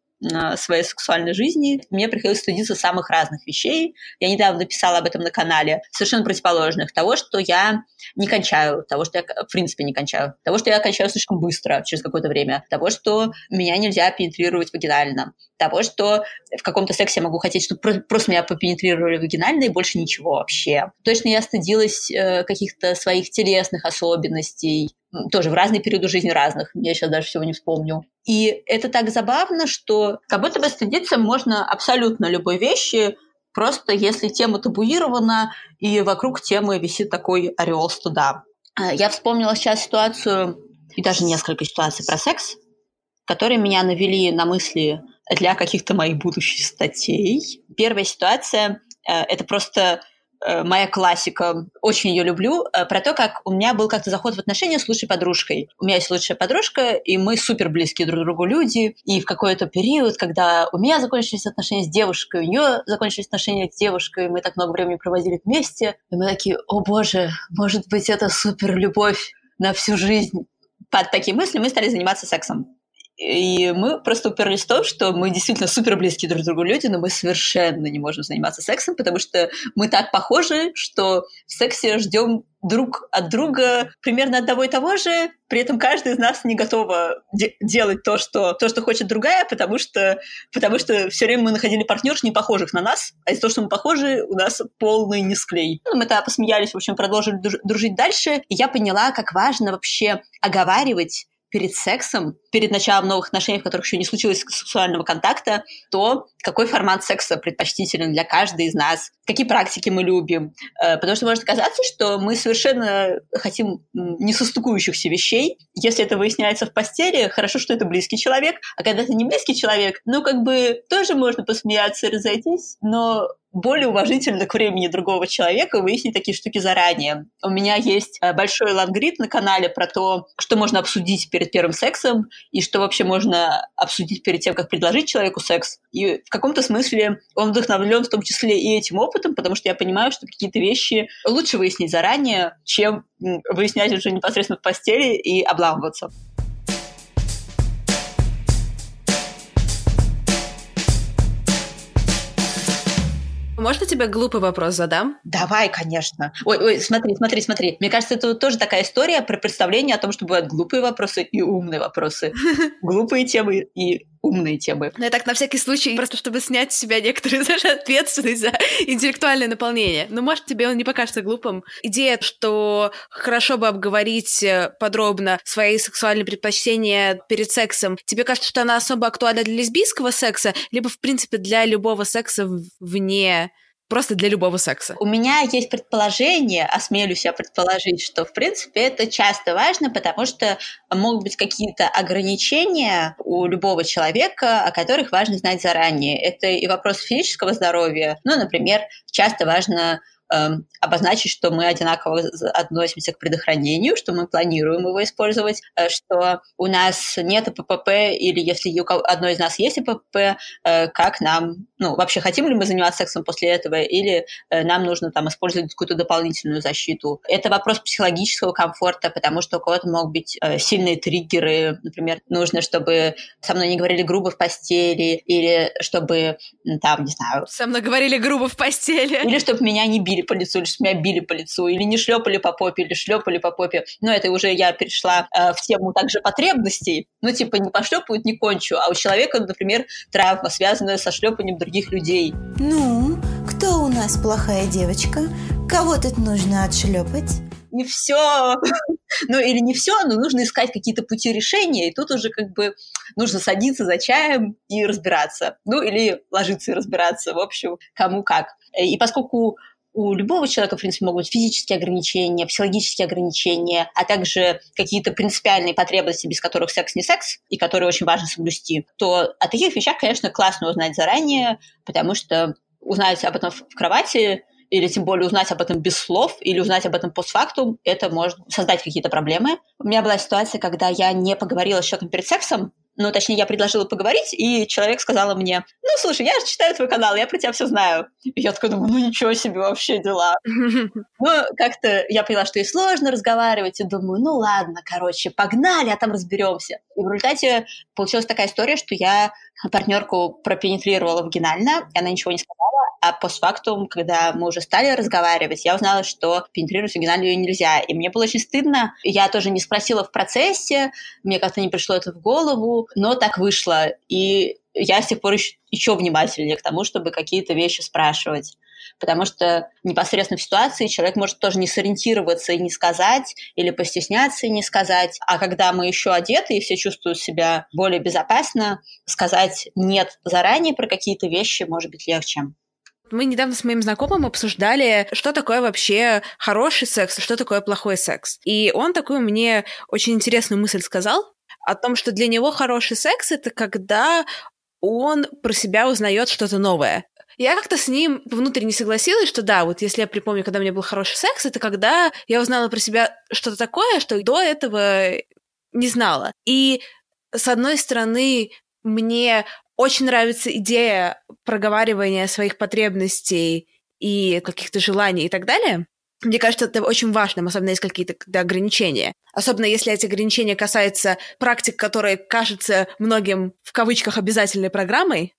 своей сексуальной жизни мне приходилось стыдиться самых разных вещей. Я недавно писала об этом на канале, совершенно противоположных. Того, что я не кончаю, того, что я в принципе не кончаю, того, что я кончаю слишком быстро, через какое-то время, того, что меня нельзя пенетрировать вагинально, того, что в каком-то сексе я могу хотеть, чтобы просто меня попенетрировали вагинально и больше ничего вообще. Точно я стыдилась э, каких-то своих телесных особенностей, тоже в разные периоды жизни разных, я сейчас даже всего не вспомню. И это так забавно, что как будто бы стыдиться можно абсолютно любой вещи, просто если тема табуирована, и вокруг темы висит такой ореол стыда. Э, я вспомнила сейчас ситуацию, и даже несколько ситуаций про секс, которые меня навели на мысли для каких-то моих будущих статей. Первая ситуация э, – это просто моя классика, очень ее люблю, э, про то, как у меня был как-то заход в отношения с лучшей подружкой. У меня есть лучшая подружка, и мы супер близкие друг другу люди. И в какой-то период, когда у меня закончились отношения с девушкой, у нее закончились отношения с девушкой, мы так много времени проводили вместе, и мы такие, о боже, может быть, это супер любовь на всю жизнь. Под такие мысли мы стали заниматься сексом. И мы просто уперлись в то, что мы действительно супер близкие друг к другу люди, но мы совершенно не можем заниматься сексом, потому что мы так похожи, что в сексе ждем друг от друга примерно одного и того же, при этом каждый из нас не готова де- делать то что, то, что хочет другая, потому что, потому что все время мы находили партнерш не похожих на нас, а из-за того, что мы похожи, у нас полный несклей. Ну, мы тогда посмеялись, в общем, продолжили дружить дальше, и я поняла, как важно вообще оговаривать перед сексом, перед началом новых отношений, в которых еще не случилось сексуального контакта, то какой формат секса предпочтителен для каждой из нас, какие практики мы любим. Э, потому что может казаться, что мы совершенно хотим несостыкующихся вещей. Если это выясняется в постели, хорошо, что это близкий человек, а когда это не близкий человек, ну, как бы тоже можно посмеяться и разойтись, но более уважительно к времени другого человека выяснить такие штуки заранее. У меня есть э, большой лангрид на канале про то, что можно обсудить перед первым сексом и что вообще можно обсудить перед тем, как предложить человеку секс. И в каком-то смысле он вдохновлен в том числе и этим опытом, потому что я понимаю, что какие-то вещи лучше выяснить заранее, чем выяснять уже непосредственно в постели и обламываться. Можно тебе глупый вопрос задам? Давай, конечно. Ой, ой, смотри, смотри, смотри. Мне кажется, это тоже такая история про представление о том, что бывают глупые вопросы и умные вопросы. Глупые темы и умные темы. Ну, я так на всякий случай, просто чтобы снять с себя некоторую даже ответственность за интеллектуальное наполнение. Но, может, тебе он не покажется глупым. Идея, что хорошо бы обговорить э, подробно свои сексуальные предпочтения перед сексом, тебе кажется, что она особо актуальна для лесбийского секса, либо, в принципе, для любого секса вне просто для любого секса. У меня есть предположение, осмелюсь я предположить, что, в принципе, это часто важно, потому что могут быть какие-то ограничения у любого человека, о которых важно знать заранее. Это и вопрос физического здоровья. Ну, например, часто важно обозначить, что мы одинаково относимся к предохранению, что мы планируем его использовать, э, что у нас нет ППП, или если у одной из нас есть ППП, э, как нам, ну, вообще хотим ли мы заниматься сексом после этого, или э, нам нужно там использовать какую-то дополнительную защиту. Это вопрос психологического комфорта, потому что у кого-то могут быть сильные триггеры, например, нужно, чтобы со мной не говорили грубо в постели, или чтобы там, не знаю... Со мной говорили грубо в постели. Или чтобы меня не били били по лицу, или что меня били по лицу, или не шлепали по попе, или шлепали по попе. Но это уже я перешла э, в тему также потребностей. Ну, типа, не пошлепают, не кончу. А у человека, например, травма, связанная со шлепанием других людей. Ну, кто у нас плохая девочка? Кого тут нужно отшлепать? не все, ну или не все, но нужно искать какие-то пути решения, и тут уже как бы нужно садиться за чаем и разбираться, ну или ложиться и разбираться, в общем, кому как. И поскольку у любого человека, в принципе, могут быть физические ограничения, психологические ограничения, а также какие-то принципиальные потребности, без которых секс не секс, и которые очень важно соблюсти, то о таких вещах, конечно, классно узнать заранее, потому что узнать об этом в кровати или тем более узнать об этом без слов, или узнать об этом постфактум, это может создать какие-то проблемы. У меня была ситуация, когда я не поговорила с человеком перед сексом, ну, точнее, я предложила поговорить, и человек сказал мне, ну, слушай, я же читаю твой канал, я про тебя все знаю. И я такая думаю, ну, ничего себе вообще дела. Ну, как-то я поняла, что и сложно разговаривать, и думаю, ну, ладно, короче, погнали, а там разберемся. И в результате получилась такая история, что я партнерку пропенетрировала вагинально, и она ничего не сказала, а постфактум, когда мы уже стали разговаривать, я узнала, что пенетрировать вагинальную нельзя. И мне было очень стыдно. Я тоже не спросила в процессе, мне как-то не пришло это в голову, но так вышло. И я с тех пор еще, еще внимательнее к тому, чтобы какие-то вещи спрашивать. Потому что непосредственно в ситуации человек может тоже не сориентироваться и не сказать, или постесняться и не сказать. А когда мы еще одеты и все чувствуют себя более безопасно, сказать «нет» заранее про какие-то вещи может быть легче. Мы недавно с моим знакомым обсуждали, что такое вообще хороший секс, что такое плохой секс. И он такую мне очень интересную мысль сказал о том, что для него хороший секс — это когда он про себя узнает что-то новое. Я как-то с ним внутренне согласилась, что да, вот если я припомню, когда у меня был хороший секс, это когда я узнала про себя что-то такое, что до этого не знала. И с одной стороны, мне очень нравится идея проговаривания своих потребностей и каких-то желаний и так далее. Мне кажется, это очень важно, особенно есть какие-то ограничения. Особенно если эти ограничения касаются практик, которые кажутся многим в кавычках обязательной программой.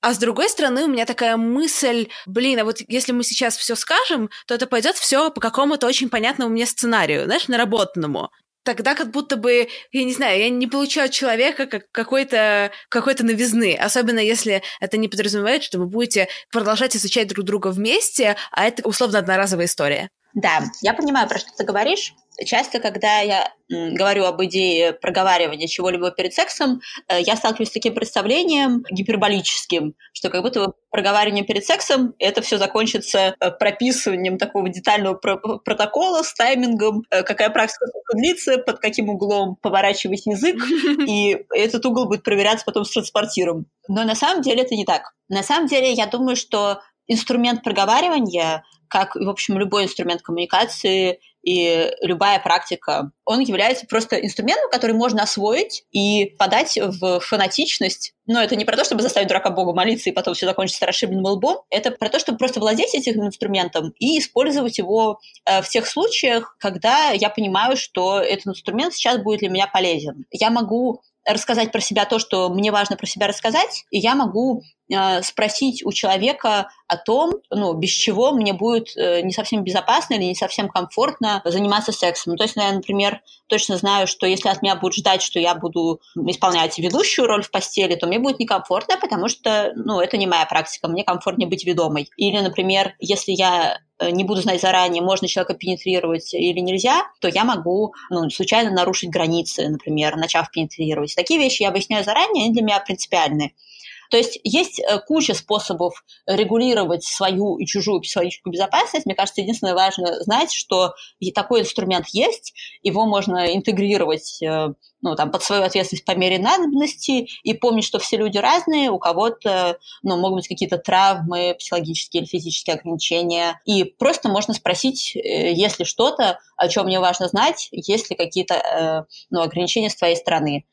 А с другой стороны, у меня такая мысль, блин, а вот если мы сейчас все скажем, то это пойдет все по какому-то очень понятному мне сценарию, знаешь, наработанному тогда как будто бы, я не знаю, я не получаю от человека как какой-то какой-то новизны, особенно если это не подразумевает, что вы будете продолжать изучать друг друга вместе, а это условно одноразовая история. Да, я понимаю, про что ты говоришь часто, когда я говорю об идее проговаривания чего-либо перед сексом, э, я сталкиваюсь с таким представлением гиперболическим, что как будто проговаривание перед сексом это все закончится э, прописыванием такого детального про- протокола с таймингом, э, какая практика длится, под каким углом поворачивать язык, и этот угол будет проверяться потом с транспортиром. Но на самом деле это не так. На самом деле я думаю, что инструмент проговаривания, как, в общем, любой инструмент коммуникации, и любая практика, он является просто инструментом, который можно освоить и подать в фанатичность. Но это не про то, чтобы заставить дурака Богу молиться и потом все закончится расшибленным лбом. Это про то, чтобы просто владеть этим инструментом и использовать его э, в тех случаях, когда я понимаю, что этот инструмент сейчас будет для меня полезен. Я могу рассказать про себя то, что мне важно про себя рассказать, и я могу спросить у человека о том, ну, без чего мне будет э, не совсем безопасно или не совсем комфортно заниматься сексом. Ну, то есть, я, например, точно знаю, что если от меня будут ждать, что я буду исполнять ведущую роль в постели, то мне будет некомфортно, потому что, ну, это не моя практика, мне комфортнее быть ведомой. Или, например, если я э, не буду знать заранее, можно человека пенетрировать или нельзя, то я могу ну, случайно нарушить границы, например, начав пенетрировать. Такие вещи я объясняю заранее, они для меня принципиальны. То есть есть э, куча способов регулировать свою и чужую психологическую безопасность. Мне кажется, единственное важно знать, что такой инструмент есть, его можно интегрировать э, ну, там, под свою ответственность по мере надобности и помнить, что все люди разные, у кого-то ну, могут быть какие-то травмы, психологические или физические ограничения. И просто можно спросить, э, если что-то, о чем мне важно знать, есть ли какие-то ну, ограничения с твоей стороны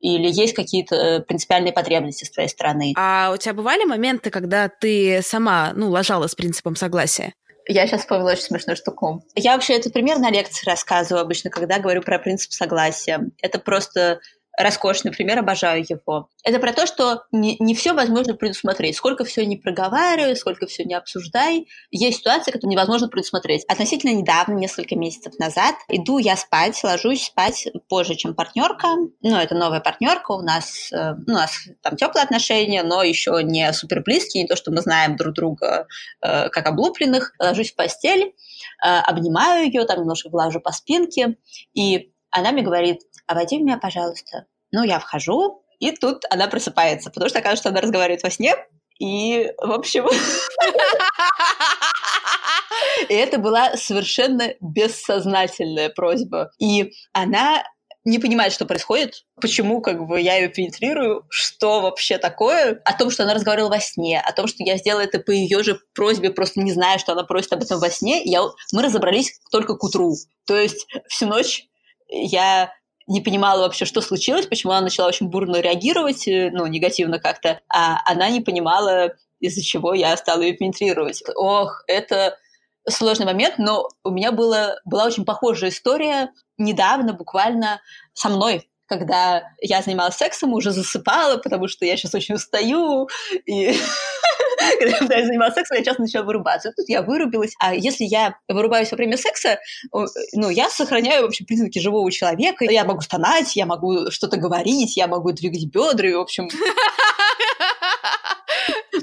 или есть какие-то э, принципиальные потребности с твоей стороны. А у тебя бывали моменты, когда ты сама, ну, ложала с принципом согласия? Я сейчас вспомнила очень смешную штуку. Я вообще этот пример на лекции рассказываю обычно, когда говорю про принцип согласия. Это просто роскошный пример, обожаю его. Это про то, что не, не все возможно предусмотреть. Сколько все не проговаривай, сколько все не обсуждай. Есть ситуации, которые невозможно предусмотреть. Относительно недавно, несколько месяцев назад, иду я спать, ложусь спать позже, чем партнерка. Ну, это новая партнерка, у нас, э, ну, у нас там теплые отношения, но еще не супер близкие, не то, что мы знаем друг друга э, как облупленных. Ложусь в постель, э, обнимаю ее, там немножко глажу по спинке, и она мне говорит, обойди меня, пожалуйста. Ну, я вхожу, и тут она просыпается, потому что оказывается, что она разговаривает во сне, и, в общем... И это была совершенно бессознательная просьба. И она не понимает, что происходит, почему как бы я ее пенетрирую, что вообще такое, о том, что она разговаривала во сне, о том, что я сделала это по ее же просьбе, просто не зная, что она просит об этом во сне, я, мы разобрались только к утру. То есть всю ночь я не понимала вообще, что случилось, почему она начала очень бурно реагировать, э, ну, негативно как-то, а она не понимала, из-за чего я стала ее пенетрировать. Ох, это сложный момент, но у меня было, была очень похожая история недавно, буквально со мной когда я занималась сексом, уже засыпала, потому что я сейчас очень устаю, и когда я занималась сексом, я часто начала вырубаться. Тут я вырубилась. А если я вырубаюсь во время секса, ну, я сохраняю вообще признаки живого человека. Я могу стонать, я могу что-то говорить, я могу двигать бедры, в общем...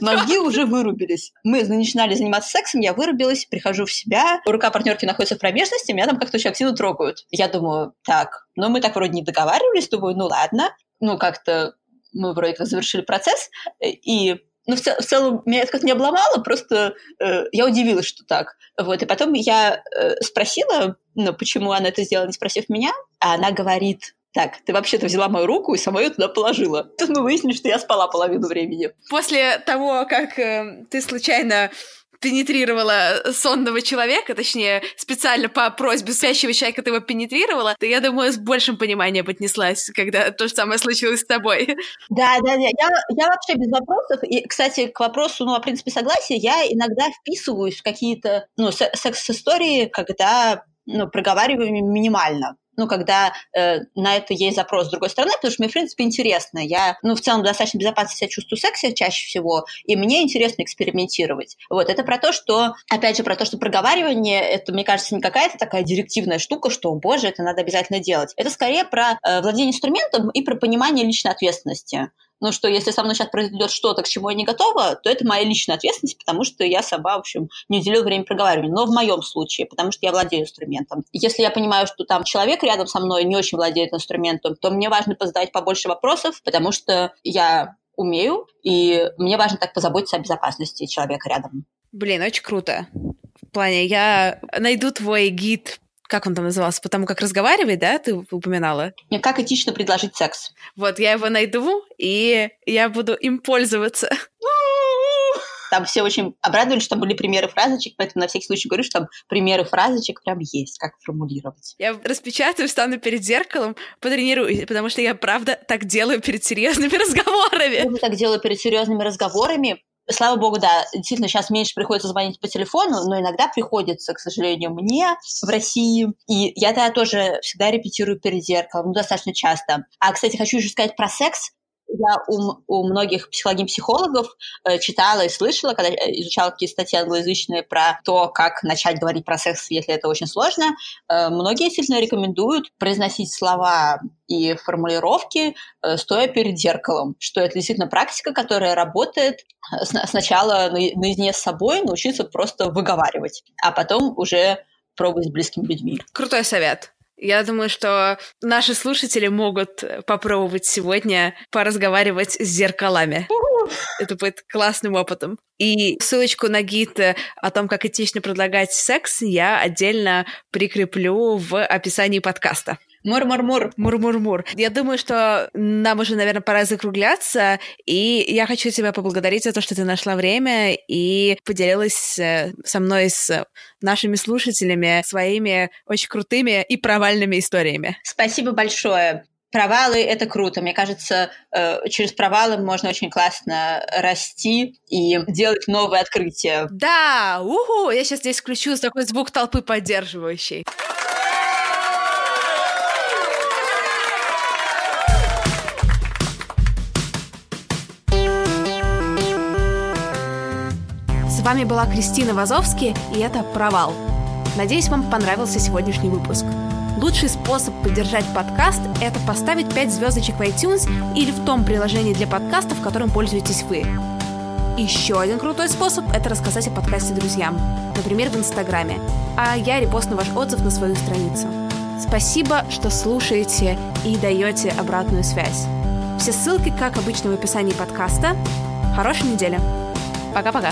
Мозги уже вырубились. Мы начинали заниматься сексом, я вырубилась, прихожу в себя, рука партнерки находится в промежности, меня там как-то очень активно трогают. Я думаю, так, ну мы так вроде не договаривались, думаю, ну ладно, ну как-то мы вроде как завершили процесс, и ну, в, цел, в целом, меня это как-то не обломало, просто э, я удивилась, что так. Вот, и потом я э, спросила, ну, почему она это сделала, не спросив меня, а она говорит, так, ты вообще-то взяла мою руку и сама ее туда положила. Тут мы выяснили, что я спала половину времени. После того, как э, ты случайно пенетрировала сонного человека, точнее, специально по просьбе спящего человека ты его пенетрировала, то, я думаю, с большим пониманием отнеслась, когда то же самое случилось с тобой. Да, да, да. Я, я вообще без вопросов. И, кстати, к вопросу, ну, о принципе согласия, я иногда вписываюсь в какие-то, ну, секс-истории, когда ну, проговариваю минимально ну, когда э, на это есть запрос с другой стороны, потому что мне, в принципе, интересно. Я, ну, в целом, достаточно безопасно себя чувствую в сексе чаще всего, и мне интересно экспериментировать. Вот, это про то, что, опять же, про то, что проговаривание, это, мне кажется, не какая-то такая директивная штука, что, боже, это надо обязательно делать. Это скорее про э, владение инструментом и про понимание личной ответственности ну, что если со мной сейчас произойдет что-то, к чему я не готова, то это моя личная ответственность, потому что я сама, в общем, не уделила время проговаривания. Но в моем случае, потому что я владею инструментом. Если я понимаю, что там человек рядом со мной не очень владеет инструментом, то мне важно позадать побольше вопросов, потому что я умею, и мне важно так позаботиться о безопасности человека рядом. Блин, очень круто. В плане, я найду твой гид как он там назывался, потому как разговаривать, да, ты упоминала? Как этично предложить секс. Вот, я его найду, и я буду им пользоваться. Там все очень обрадовались, что там были примеры фразочек, поэтому на всякий случай говорю, что там примеры фразочек прям есть, как формулировать. Я распечатаю, встану перед зеркалом, потренирую, потому что я правда так делаю перед серьезными разговорами. Я так делаю перед серьезными разговорами, Слава богу, да, действительно, сейчас меньше приходится звонить по телефону, но иногда приходится, к сожалению, мне в России. И я тогда тоже всегда репетирую перед зеркалом, ну, достаточно часто. А, кстати, хочу еще сказать про секс. Я у, у многих психологов э, читала и слышала, когда изучала какие-то статьи англоязычные про то, как начать говорить про секс, если это очень сложно, э, многие сильно рекомендуют произносить слова и формулировки, э, стоя перед зеркалом, что это действительно практика, которая работает э, сначала наедине с собой, научиться просто выговаривать, а потом уже пробовать с близкими людьми. Крутой совет. Я думаю, что наши слушатели могут попробовать сегодня поразговаривать с зеркалами. Это будет классным опытом. И ссылочку на гид о том, как этично предлагать секс, я отдельно прикреплю в описании подкаста. Мур-мур-мур. Мур-мур-мур. Я думаю, что нам уже, наверное, пора закругляться, и я хочу тебя поблагодарить за то, что ты нашла время и поделилась э, со мной, с нашими слушателями, своими очень крутыми и провальными историями. Спасибо большое. Провалы — это круто. Мне кажется, э, через провалы можно очень классно расти и делать новые открытия. Да! Уху! Я сейчас здесь включу такой звук толпы поддерживающий. Вами была Кристина Вазовски, и это «Провал». Надеюсь, вам понравился сегодняшний выпуск. Лучший способ поддержать подкаст – это поставить 5 звездочек в iTunes или в том приложении для подкастов, которым пользуетесь вы. Еще один крутой способ – это рассказать о подкасте друзьям, например, в Инстаграме, а я репостну ваш отзыв на свою страницу. Спасибо, что слушаете и даете обратную связь. Все ссылки, как обычно, в описании подкаста. Хорошей недели. Пока-пока.